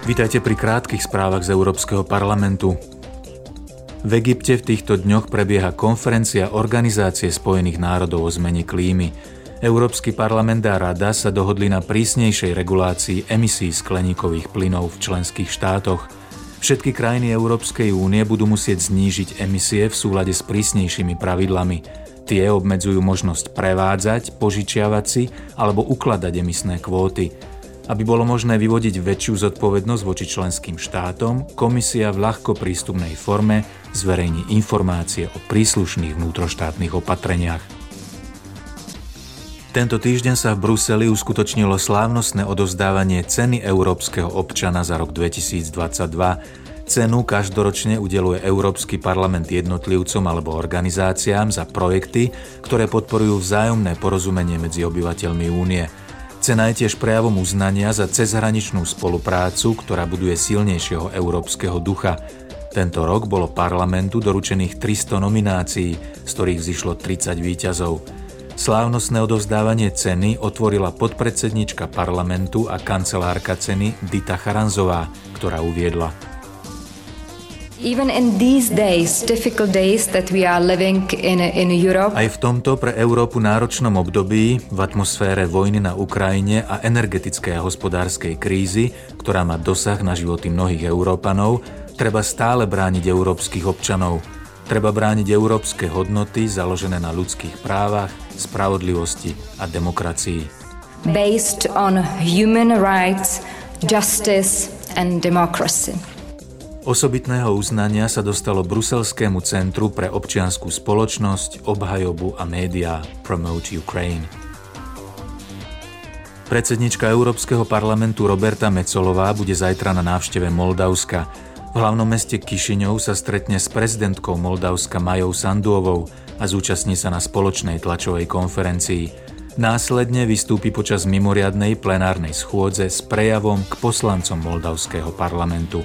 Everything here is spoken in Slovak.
Vítajte pri krátkých správach z Európskeho parlamentu. V Egypte v týchto dňoch prebieha konferencia Organizácie spojených národov o zmene klímy. Európsky parlament a rada sa dohodli na prísnejšej regulácii emisí skleníkových plynov v členských štátoch. Všetky krajiny Európskej únie budú musieť znížiť emisie v súlade s prísnejšími pravidlami. Tie obmedzujú možnosť prevádzať, požičiavať si alebo ukladať emisné kvóty. Aby bolo možné vyvodiť väčšiu zodpovednosť voči členským štátom, komisia v ľahko prístupnej forme zverejní informácie o príslušných vnútroštátnych opatreniach. Tento týždeň sa v Bruseli uskutočnilo slávnostné odovzdávanie ceny európskeho občana za rok 2022. Cenu každoročne udeluje Európsky parlament jednotlivcom alebo organizáciám za projekty, ktoré podporujú vzájomné porozumenie medzi obyvateľmi únie – Cena je tiež prejavom uznania za cezhraničnú spoluprácu, ktorá buduje silnejšieho európskeho ducha. Tento rok bolo parlamentu doručených 300 nominácií, z ktorých zišlo 30 výťazov. Slávnostné odovzdávanie ceny otvorila podpredsednička parlamentu a kancelárka ceny Dita Charanzová, ktorá uviedla – Even in these days, difficult days that we are living in, in Europe. Aj v tomto pre Európu náročnom období, v atmosfére vojny na Ukrajine a energetickej a hospodárskej krízy, ktorá má dosah na životy mnohých Európanov, treba stále brániť európskych občanov. Treba brániť európske hodnoty založené na ľudských právach, spravodlivosti a demokracii. Based on human rights, justice and democracy. Osobitného uznania sa dostalo Bruselskému centru pre občianskú spoločnosť, obhajobu a médiá Promote Ukraine. Predsednička Európskeho parlamentu Roberta Mecolová bude zajtra na návšteve Moldavska. V hlavnom meste Kišiňov sa stretne s prezidentkou Moldavska Majou Sanduovou a zúčastní sa na spoločnej tlačovej konferencii. Následne vystúpi počas mimoriadnej plenárnej schôdze s prejavom k poslancom Moldavského parlamentu.